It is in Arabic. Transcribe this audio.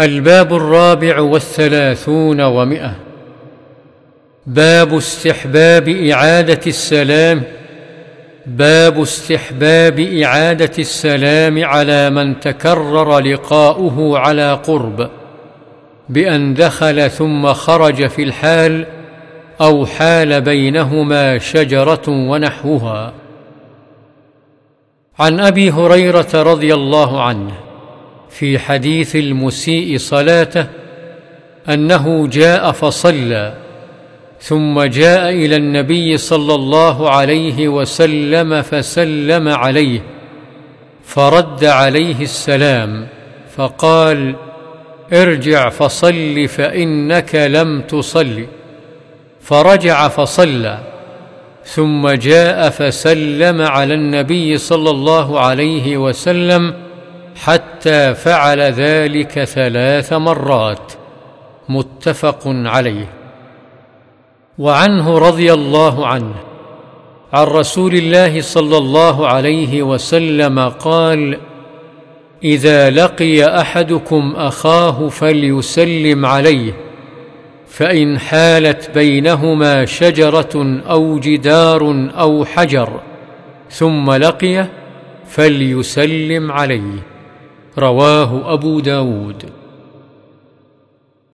الباب الرابع والثلاثون ومئة. باب استحباب إعادة السلام. باب استحباب إعادة السلام على من تكرر لقاؤه على قرب بأن دخل ثم خرج في الحال أو حال بينهما شجرة ونحوها. عن أبي هريرة رضي الله عنه. في حديث المسيء صلاته أنه جاء فصلى ثم جاء إلى النبي صلى الله عليه وسلم فسلم عليه فرد عليه السلام فقال ارجع فصل فإنك لم تصل فرجع فصلى ثم جاء فسلم على النبي صلى الله عليه وسلم حتى فعل ذلك ثلاث مرات متفق عليه. وعنه رضي الله عنه عن رسول الله صلى الله عليه وسلم قال إذا لقي أحدكم أخاه فليسلم عليه فإن حالت بينهما شجرة أو جدار أو حجر ثم لقيه فليسلم عليه. رواه أبو داود.